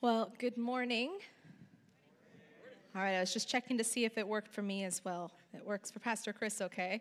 Well, good morning. All right, I was just checking to see if it worked for me as well. It works for Pastor Chris, okay?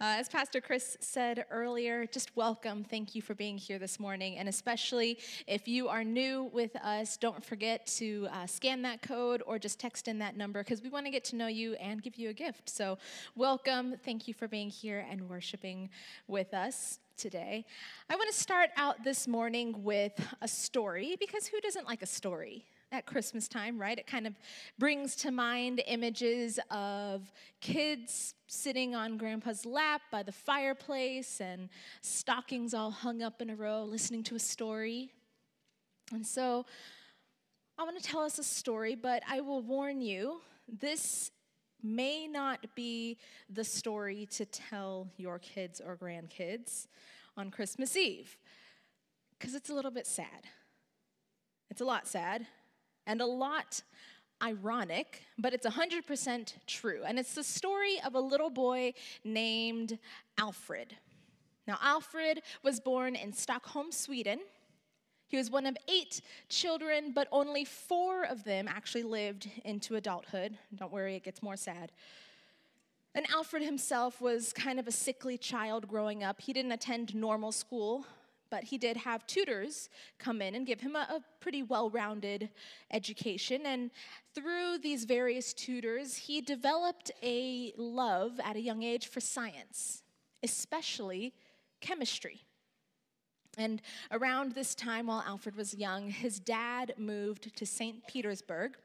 Uh, as Pastor Chris said earlier, just welcome. Thank you for being here this morning. And especially if you are new with us, don't forget to uh, scan that code or just text in that number because we want to get to know you and give you a gift. So, welcome. Thank you for being here and worshiping with us today. I want to start out this morning with a story because who doesn't like a story? at Christmas time, right? It kind of brings to mind images of kids sitting on grandpa's lap by the fireplace and stockings all hung up in a row, listening to a story. And so I want to tell us a story, but I will warn you this may not be the story to tell your kids or grandkids on Christmas Eve because it's a little bit sad. It's a lot sad and a lot ironic, but it's 100% true. And it's the story of a little boy named Alfred. Now, Alfred was born in Stockholm, Sweden. He was one of eight children, but only four of them actually lived into adulthood. Don't worry, it gets more sad. And Alfred himself was kind of a sickly child growing up. He didn't attend normal school, but he did have tutors come in and give him a, a pretty well rounded education. And through these various tutors, he developed a love at a young age for science, especially chemistry. And around this time, while Alfred was young, his dad moved to St. Petersburg,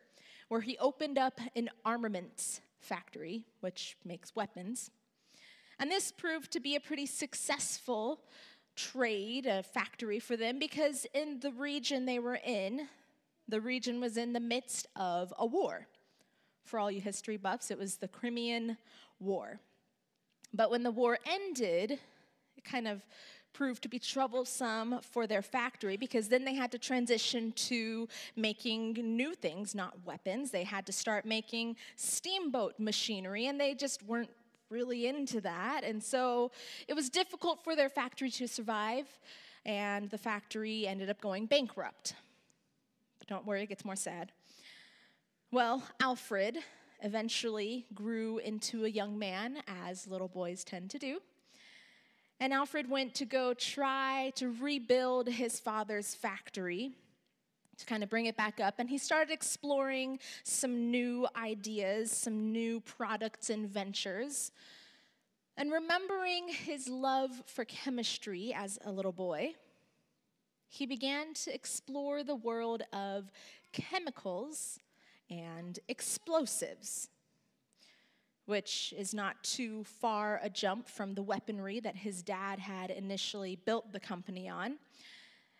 where he opened up an armaments factory, which makes weapons. And this proved to be a pretty successful trade, a factory for them, because in the region they were in, the region was in the midst of a war. For all you history buffs, it was the Crimean War. But when the war ended, it kind of proved to be troublesome for their factory because then they had to transition to making new things, not weapons. They had to start making steamboat machinery, and they just weren't really into that. And so it was difficult for their factory to survive, and the factory ended up going bankrupt. But don't worry, it gets more sad. Well, Alfred eventually grew into a young man, as little boys tend to do. And Alfred went to go try to rebuild his father's factory to kind of bring it back up. And he started exploring some new ideas, some new products and ventures. And remembering his love for chemistry as a little boy, he began to explore the world of chemicals and explosives, which is not too far a jump from the weaponry that his dad had initially built the company on.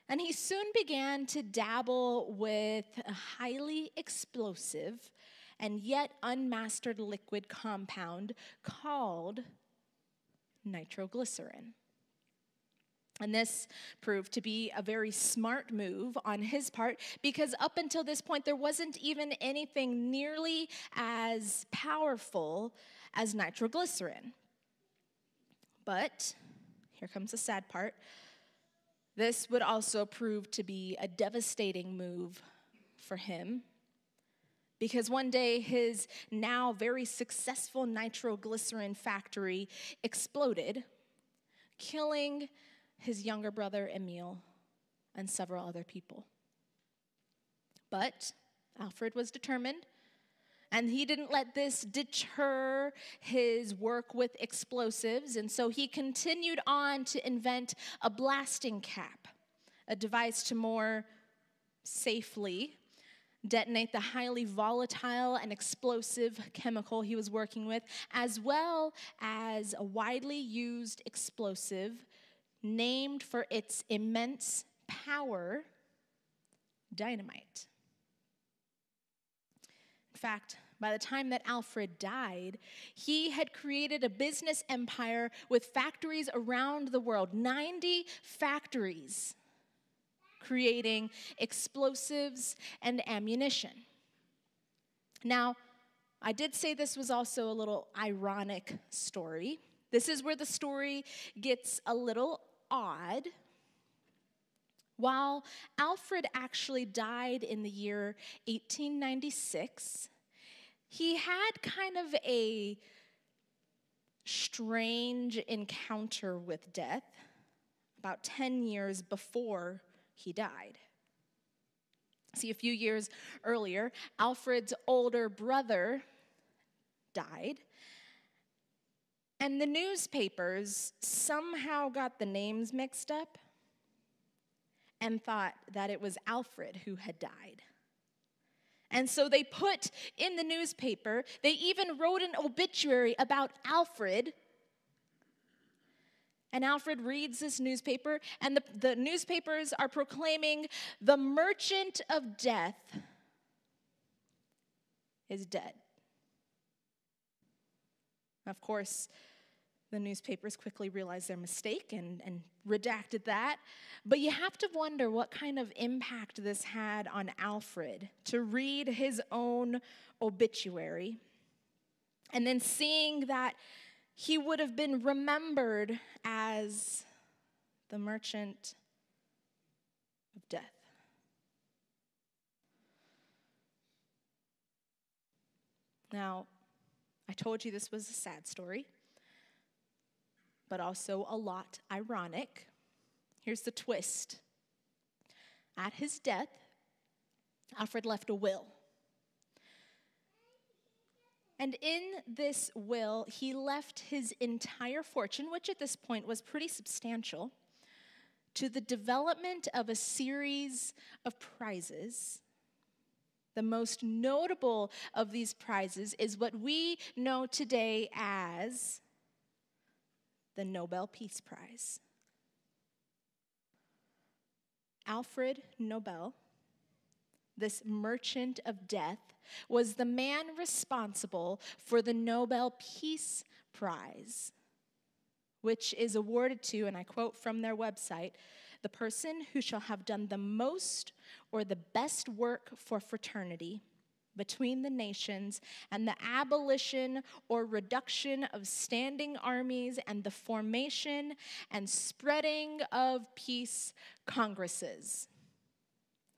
And he soon began to dabble with a highly explosive and yet unmastered liquid compound called nitroglycerin. And this proved to be a very smart move on his part because up until this point, there wasn't even anything nearly as powerful as nitroglycerin. But here comes the sad part this would also prove to be a devastating move for him because one day his now very successful nitroglycerin factory exploded, killing his younger brother Emil and several other people. But Alfred was determined and he didn't let this deter his work with explosives. And so he continued on to invent a blasting cap, a device to more safely detonate the highly volatile and explosive chemical he was working with, as well as a widely used explosive named for its immense power dynamite. In fact, by the time that Alfred died, he had created a business empire with factories around the world 90 factories creating explosives and ammunition. Now, I did say this was also a little ironic story. This is where the story gets a little odd While Alfred actually died in the year 1896, he had kind of a strange encounter with death about 10 years before he died. See, a few years earlier, Alfred's older brother died, and the newspapers somehow got the names mixed up and thought that it was Alfred who had died. And so they put in the newspaper, they even wrote an obituary about Alfred. And Alfred reads this newspaper, and the, the newspapers are proclaiming the merchant of death is dead. Of course, the newspapers quickly realized their mistake and, and redacted that. But you have to wonder what kind of impact this had on Alfred to read his own obituary and then seeing that he would have been remembered as the merchant of death. Now, I told you this was a sad story but also a lot ironic. Here's the twist at his death, Alfred left a will. And in this will, he left his entire fortune, which at this point was pretty substantial, to the development of a series of prizes. The most notable of these prizes is what we know today as the Nobel Peace Prize. Alfred Nobel, this merchant of death, was the man responsible for the Nobel Peace Prize, which is awarded to, and I quote from their website, the person who shall have done the most or the best work for fraternity between the nations and the abolition or reduction of standing armies and the formation and spreading of peace congresses.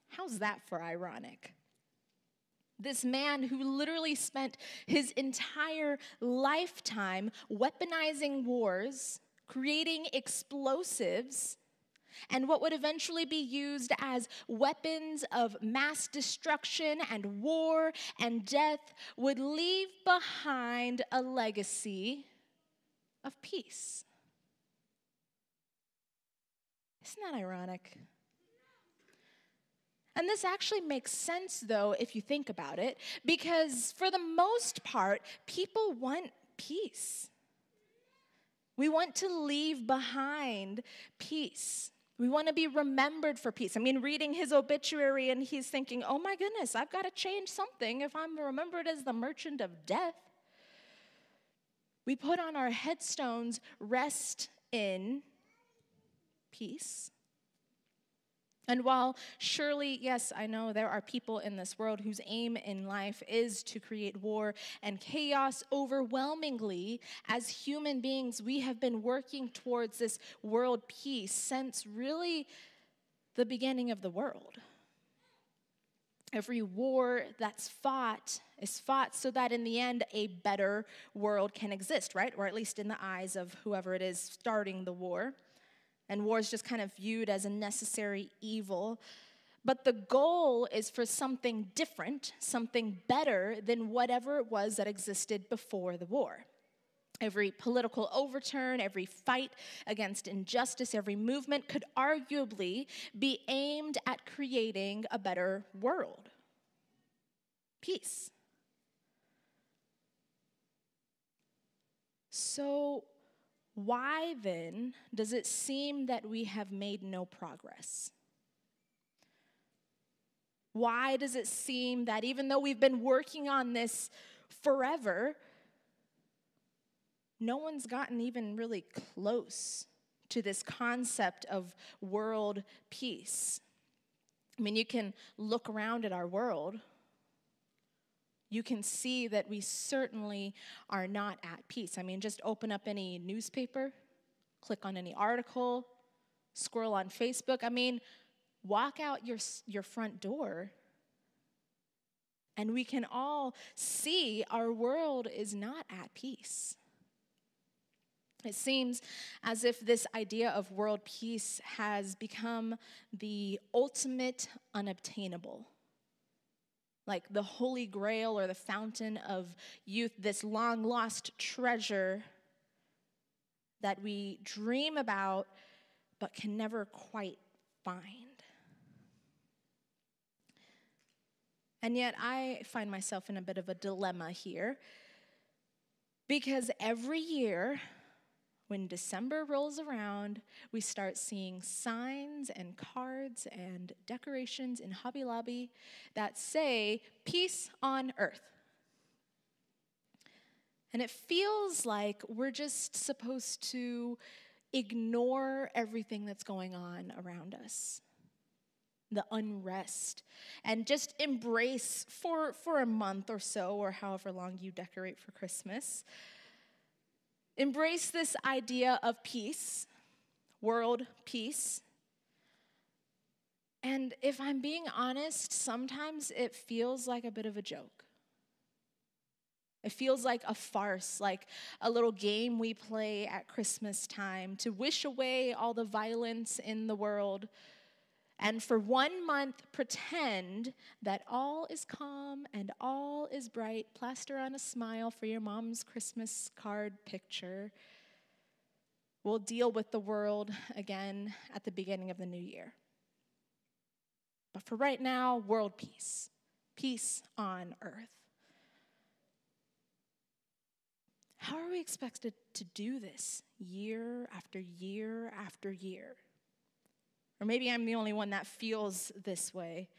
How's that for ironic? This man who literally spent his entire lifetime weaponizing wars, creating explosives, and what would eventually be used as weapons of mass destruction and war and death would leave behind a legacy of peace. Isn't that ironic? And this actually makes sense, though, if you think about it, because for the most part, people want peace. We want to leave behind peace. We want to be remembered for peace. I mean, reading his obituary and he's thinking, oh my goodness, I've got to change something if I'm remembered as the merchant of death. We put on our headstones, rest in peace. And while surely, yes, I know there are people in this world whose aim in life is to create war and chaos, overwhelmingly, as human beings, we have been working towards this world peace since really the beginning of the world. Every war that's fought is fought so that in the end a better world can exist, right? Or at least in the eyes of whoever it is starting the war and war is just kind of viewed as a necessary evil. But the goal is for something different, something better than whatever it was that existed before the war. Every political overturn, every fight against injustice, every movement could arguably be aimed at creating a better world. Peace. So, why then does it seem that we have made no progress? Why does it seem that even though we've been working on this forever, no one's gotten even really close to this concept of world peace? I mean, you can look around at our world you can see that we certainly are not at peace. I mean, just open up any newspaper, click on any article, scroll on Facebook. I mean, walk out your, your front door and we can all see our world is not at peace. It seems as if this idea of world peace has become the ultimate unobtainable. Like the holy grail or the fountain of youth, this long lost treasure that we dream about but can never quite find. And yet, I find myself in a bit of a dilemma here because every year, when December rolls around, we start seeing signs and cards and decorations in Hobby Lobby that say, Peace on Earth. And it feels like we're just supposed to ignore everything that's going on around us the unrest and just embrace for for a month or so or however long you decorate for christmas embrace this idea of peace world peace and if i'm being honest sometimes it feels like a bit of a joke it feels like a farce, like a little game we play at Christmas time to wish away all the violence in the world. And for one month, pretend that all is calm and all is bright. Plaster on a smile for your mom's Christmas card picture. We'll deal with the world again at the beginning of the new year. But for right now, world peace, peace on earth. How are we expected to do this year after year after year? Or maybe I'm the only one that feels this way.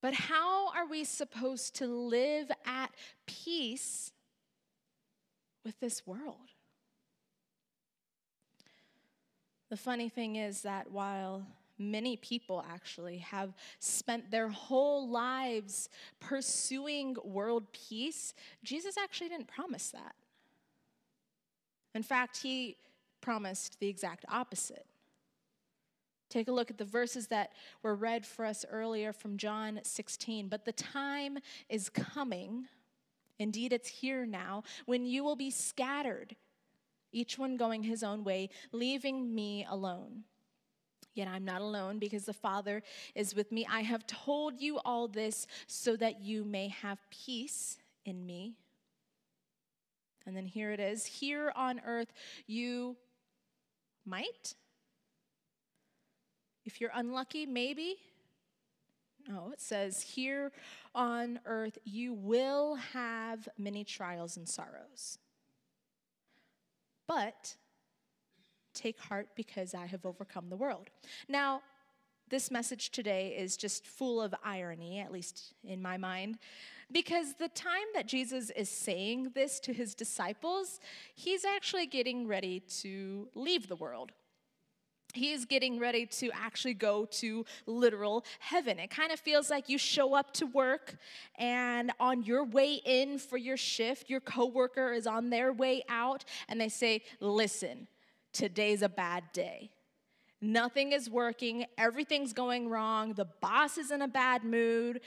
But how are we supposed to live at peace with this world? The funny thing is that while many people actually have spent their whole lives pursuing world peace, Jesus actually didn't promise that. In fact, he promised the exact opposite. Take a look at the verses that were read for us earlier from John 16. But the time is coming, indeed, it's here now, when you will be scattered, each one going his own way, leaving me alone. Yet I'm not alone because the Father is with me. I have told you all this so that you may have peace in me. And then here it is here on earth, you might. If you're unlucky, maybe. No, it says, here on earth, you will have many trials and sorrows. But Take heart because I have overcome the world. Now, this message today is just full of irony, at least in my mind, because the time that Jesus is saying this to his disciples, he's actually getting ready to leave the world. He is getting ready to actually go to literal heaven. It kind of feels like you show up to work and on your way in for your shift, your coworker is on their way out and they say, "Listen, today's a bad day. Nothing is working, everything's going wrong, the boss is in a bad mood,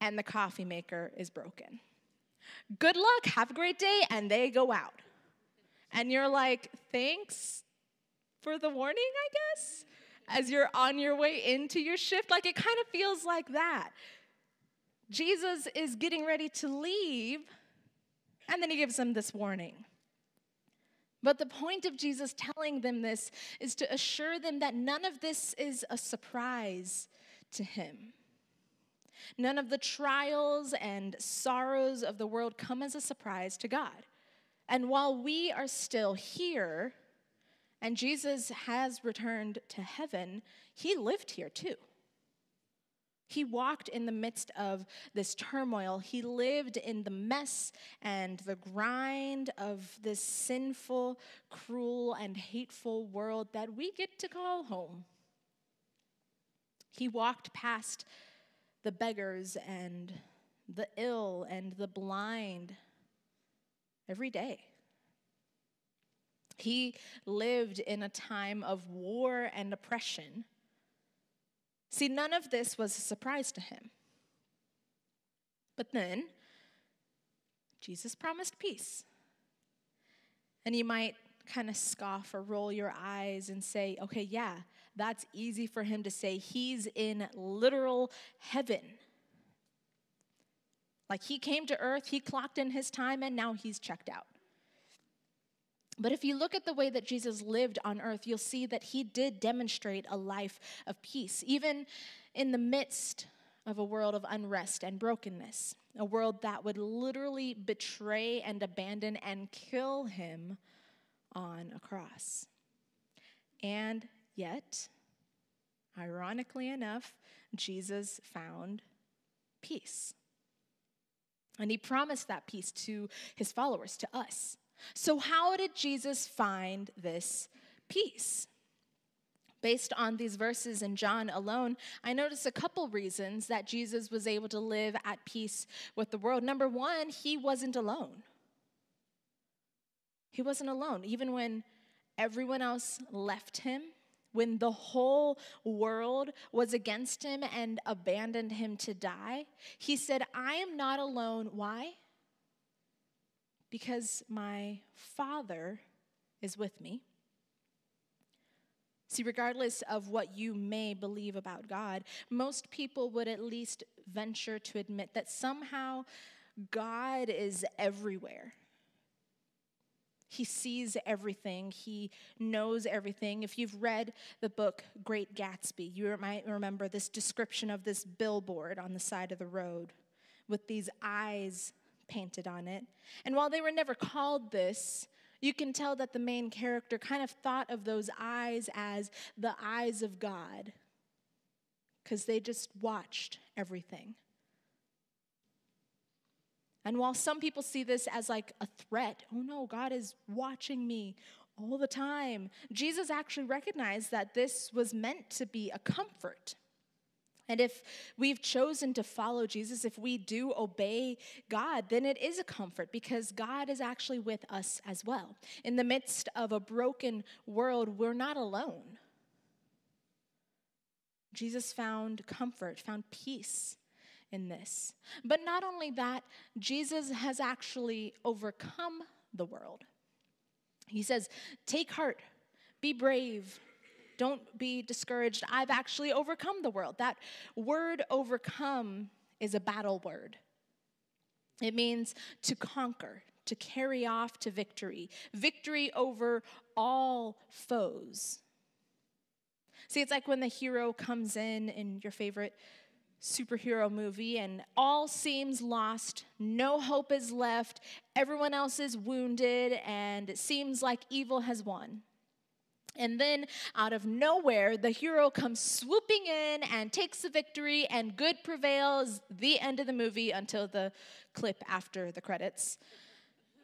and the coffee maker is broken. Good luck, have a great day, and they go out. And you're like, thanks for the warning, I guess, as you're on your way into your shift. Like it kind of feels like that. Jesus is getting ready to leave, and then he gives them this warning. But the point of Jesus telling them this is to assure them that none of this is a surprise to him. None of the trials and sorrows of the world come as a surprise to God. And while we are still here and Jesus has returned to heaven, he lived here too. He walked in the midst of this turmoil. He lived in the mess and the grind of this sinful, cruel, and hateful world that we get to call home. He walked past the beggars and the ill and the blind every day. He lived in a time of war and oppression. See, none of this was a surprise to him. But then, Jesus promised peace. And you might kind of scoff or roll your eyes and say, okay, yeah, that's easy for him to say. He's in literal heaven. Like he came to earth, he clocked in his time, and now he's checked out. But if you look at the way that Jesus lived on earth, you'll see that he did demonstrate a life of peace, even in the midst of a world of unrest and brokenness, a world that would literally betray and abandon and kill him on a cross. And yet, ironically enough, Jesus found peace. And he promised that peace to his followers, to us. So, how did Jesus find this peace? Based on these verses in John alone, I notice a couple reasons that Jesus was able to live at peace with the world. Number one, he wasn't alone. He wasn't alone. Even when everyone else left him, when the whole world was against him and abandoned him to die, he said, I am not alone. Why? Because my Father is with me. See, regardless of what you may believe about God, most people would at least venture to admit that somehow God is everywhere. He sees everything, he knows everything. If you've read the book Great Gatsby, you might remember this description of this billboard on the side of the road with these eyes painted on it. And while they were never called this, you can tell that the main character kind of thought of those eyes as the eyes of God because they just watched everything. And while some people see this as like a threat, oh no, God is watching me all the time, Jesus actually recognized that this was meant to be a comfort. And if we've chosen to follow Jesus, if we do obey God, then it is a comfort because God is actually with us as well. In the midst of a broken world, we're not alone. Jesus found comfort, found peace in this. But not only that, Jesus has actually overcome the world. He says, Take heart, be brave, don't be discouraged. I've actually overcome the world. That word overcome is a battle word. It means to conquer, to carry off to victory, victory over all foes. See, it's like when the hero comes in in your favorite superhero movie and all seems lost, no hope is left, everyone else is wounded, and it seems like evil has won. And then, out of nowhere, the hero comes swooping in and takes the victory, and good prevails. The end of the movie until the clip after the credits.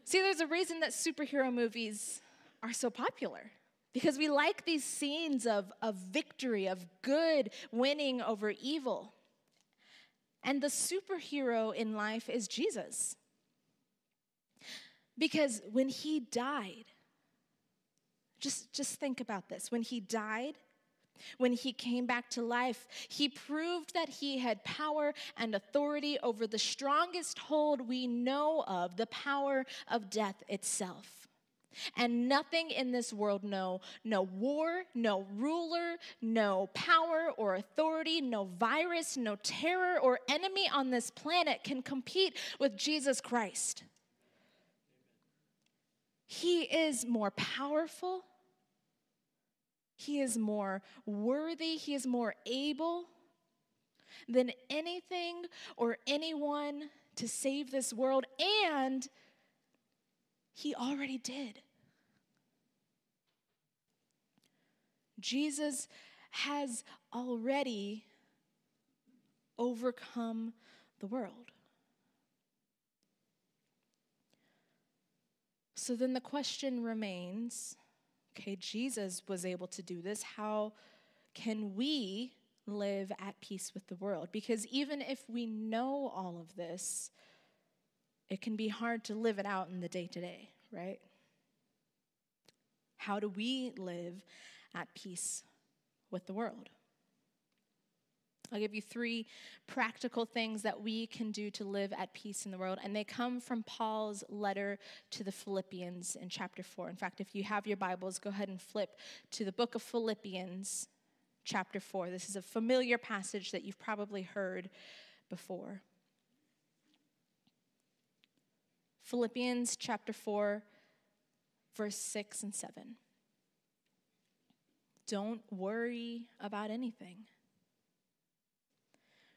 See, there's a reason that superhero movies are so popular because we like these scenes of, of victory, of good winning over evil. And the superhero in life is Jesus. Because when he died, just, just think about this. When he died, when he came back to life, he proved that he had power and authority over the strongest hold we know of, the power of death itself. And nothing in this world, no, no war, no ruler, no power or authority, no virus, no terror or enemy on this planet can compete with Jesus Christ. He is more powerful. He is more worthy. He is more able than anything or anyone to save this world. And he already did. Jesus has already overcome the world. So then the question remains okay, Jesus was able to do this. How can we live at peace with the world? Because even if we know all of this, it can be hard to live it out in the day to day, right? How do we live at peace with the world? I'll give you three practical things that we can do to live at peace in the world. And they come from Paul's letter to the Philippians in chapter 4. In fact, if you have your Bibles, go ahead and flip to the book of Philippians, chapter 4. This is a familiar passage that you've probably heard before. Philippians chapter 4, verse 6 and 7. Don't worry about anything.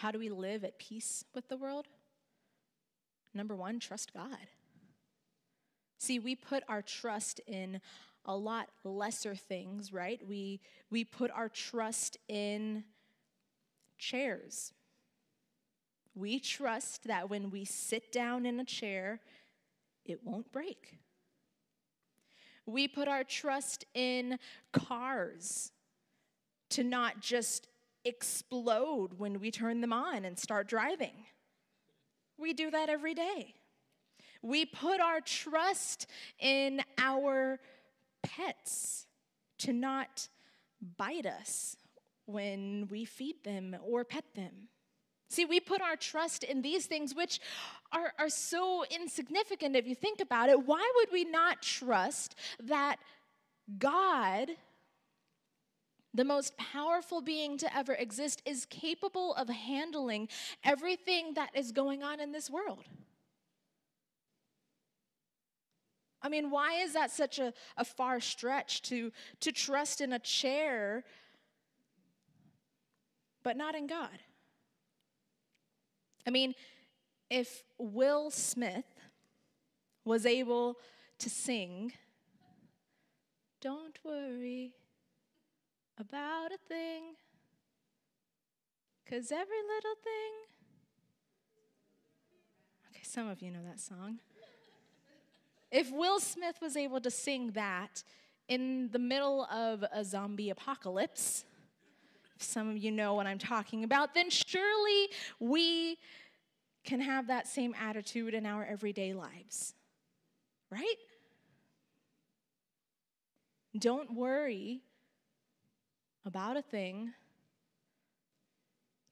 How do we live at peace with the world? Number one, trust God. See, we put our trust in a lot lesser things, right? We, we put our trust in chairs. We trust that when we sit down in a chair, it won't break. We put our trust in cars to not just explode when we turn them on and start driving. We do that every day. We put our trust in our pets to not bite us when we feed them or pet them. See, we put our trust in these things, which are, are so insignificant if you think about it. Why would we not trust that God the most powerful being to ever exist, is capable of handling everything that is going on in this world. I mean, why is that such a, a far stretch to, to trust in a chair, but not in God? I mean, if Will Smith was able to sing, Don't worry, about a thing. Cause every little thing. Okay, some of you know that song. If Will Smith was able to sing that in the middle of a zombie apocalypse, if some of you know what I'm talking about, then surely we can have that same attitude in our everyday lives, right? Don't worry about a thing,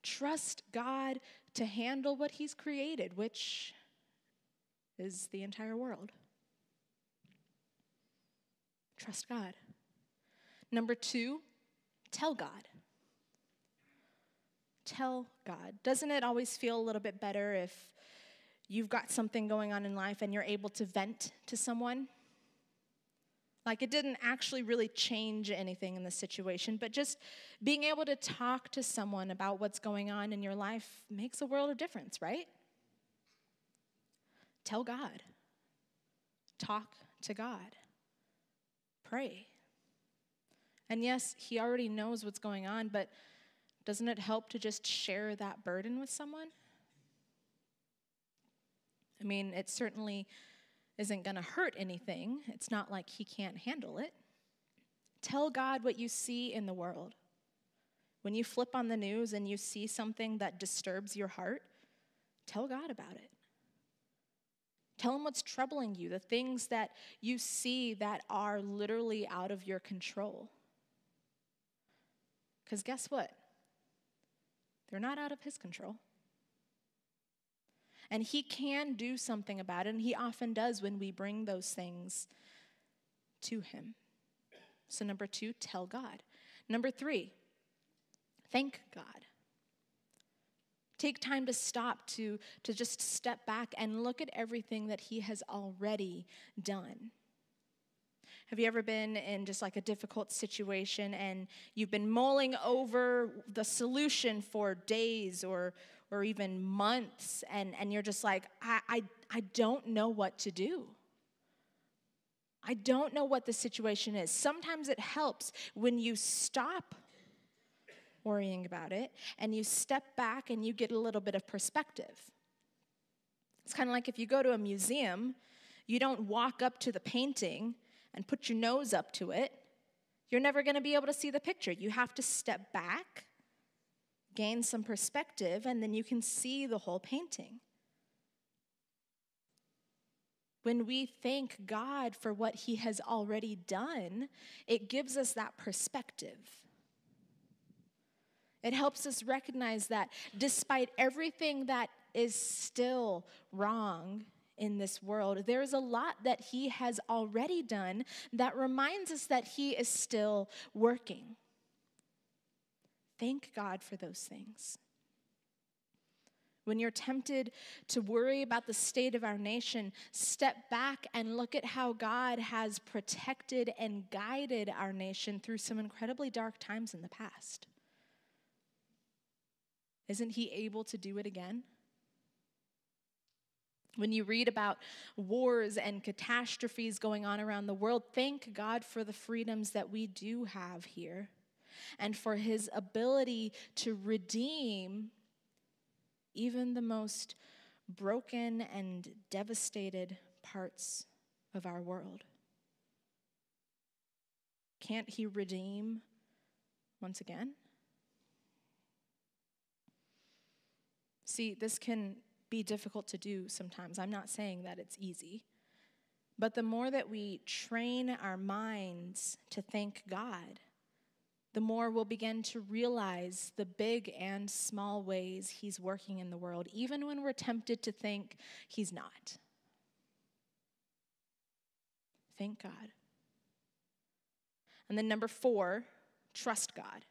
trust God to handle what He's created, which is the entire world. Trust God. Number two, tell God. Tell God. Doesn't it always feel a little bit better if you've got something going on in life and you're able to vent to someone? Like it didn't actually really change anything in the situation, but just being able to talk to someone about what's going on in your life makes a world of difference, right? Tell God. Talk to God. Pray. And yes, He already knows what's going on, but doesn't it help to just share that burden with someone? I mean, it certainly isn't going to hurt anything. It's not like he can't handle it. Tell God what you see in the world. When you flip on the news and you see something that disturbs your heart, tell God about it. Tell him what's troubling you, the things that you see that are literally out of your control. Because guess what? They're not out of his control. And He can do something about it, and He often does when we bring those things to Him. So, number two, tell God. Number three, thank God. Take time to stop, to, to just step back and look at everything that He has already done. Have you ever been in just like a difficult situation and you've been mulling over the solution for days or, or even months, and, and you're just like, I, I, I don't know what to do. I don't know what the situation is. Sometimes it helps when you stop worrying about it and you step back and you get a little bit of perspective. It's kind of like if you go to a museum, you don't walk up to the painting and put your nose up to it. You're never going to be able to see the picture. You have to step back, gain some perspective, and then you can see the whole painting. When we thank God for what He has already done, it gives us that perspective. It helps us recognize that despite everything that is still wrong in this world, there is a lot that He has already done that reminds us that He is still working. Thank God for those things. When you're tempted to worry about the state of our nation, step back and look at how God has protected and guided our nation through some incredibly dark times in the past. Isn't He able to do it again? When you read about wars and catastrophes going on around the world, thank God for the freedoms that we do have here and for his ability to redeem even the most broken and devastated parts of our world. Can't He redeem once again? See, this can be difficult to do sometimes. I'm not saying that it's easy. But the more that we train our minds to thank God, the more we'll begin to realize the big and small ways He's working in the world, even when we're tempted to think He's not. Thank God. And then, number four, trust God.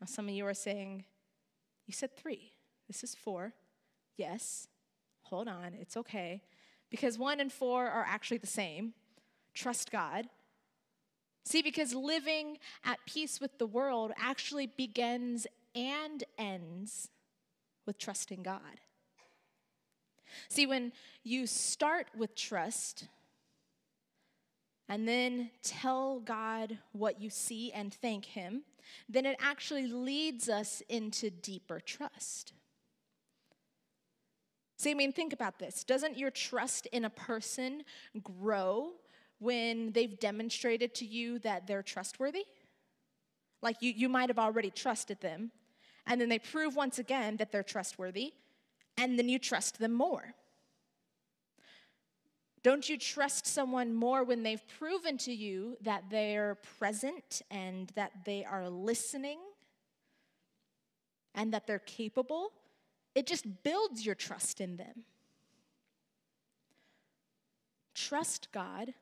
Now, some of you are saying, You said three. This is four. Yes. Hold on. It's okay. Because one and four are actually the same. Trust God. See, because living at peace with the world actually begins and ends with trusting God. See, when you start with trust and then tell God what you see and thank Him, then it actually leads us into deeper trust. See, I mean, think about this. Doesn't your trust in a person grow when they've demonstrated to you that they're trustworthy? Like you, you might have already trusted them, and then they prove once again that they're trustworthy, and then you trust them more. Don't you trust someone more when they've proven to you that they're present and that they are listening and that they're capable? It just builds your trust in them. Trust God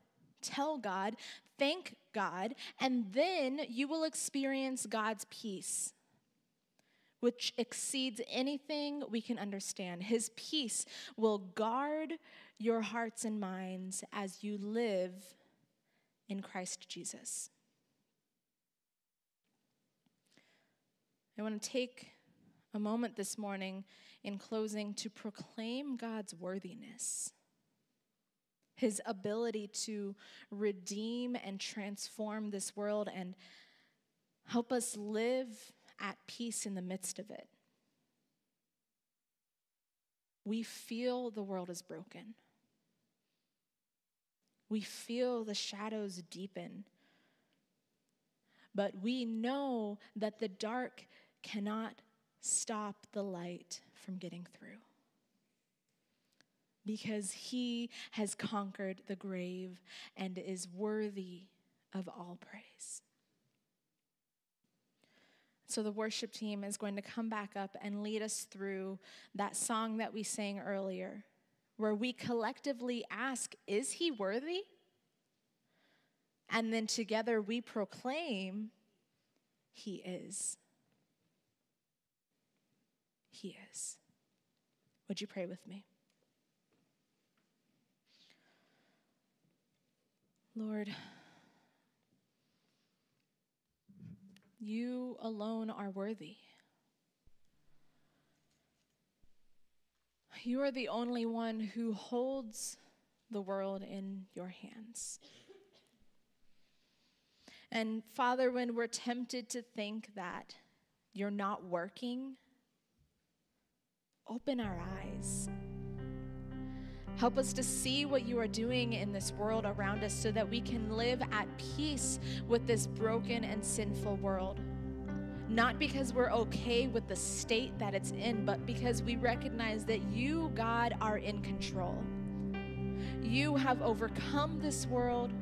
tell God, thank God, and then you will experience God's peace, which exceeds anything we can understand. His peace will guard your hearts and minds as you live in Christ Jesus. I want to take a moment this morning in closing to proclaim God's worthiness his ability to redeem and transform this world and help us live at peace in the midst of it. We feel the world is broken. We feel the shadows deepen. But we know that the dark cannot stop the light from getting through because he has conquered the grave and is worthy of all praise. So, the worship team is going to come back up and lead us through that song that we sang earlier, where we collectively ask, Is he worthy? And then together we proclaim, He is. He is. Would you pray with me? Lord, you alone are worthy. You are the only one who holds the world in your hands. And Father, when we're tempted to think that you're not working, open our eyes. Help us to see what you are doing in this world around us so that we can live at peace with this broken and sinful world. Not because we're okay with the state that it's in, but because we recognize that you, God, are in control. You have overcome this world,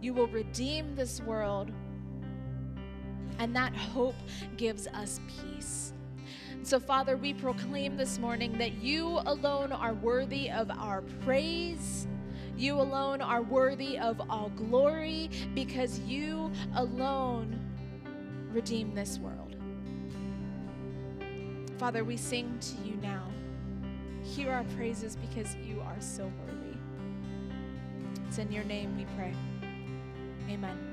you will redeem this world, and that hope gives us peace. So, Father, we proclaim this morning that you alone are worthy of our praise. You alone are worthy of all glory because you alone redeem this world. Father, we sing to you now. Hear our praises because you are so worthy. It's in your name we pray. Amen.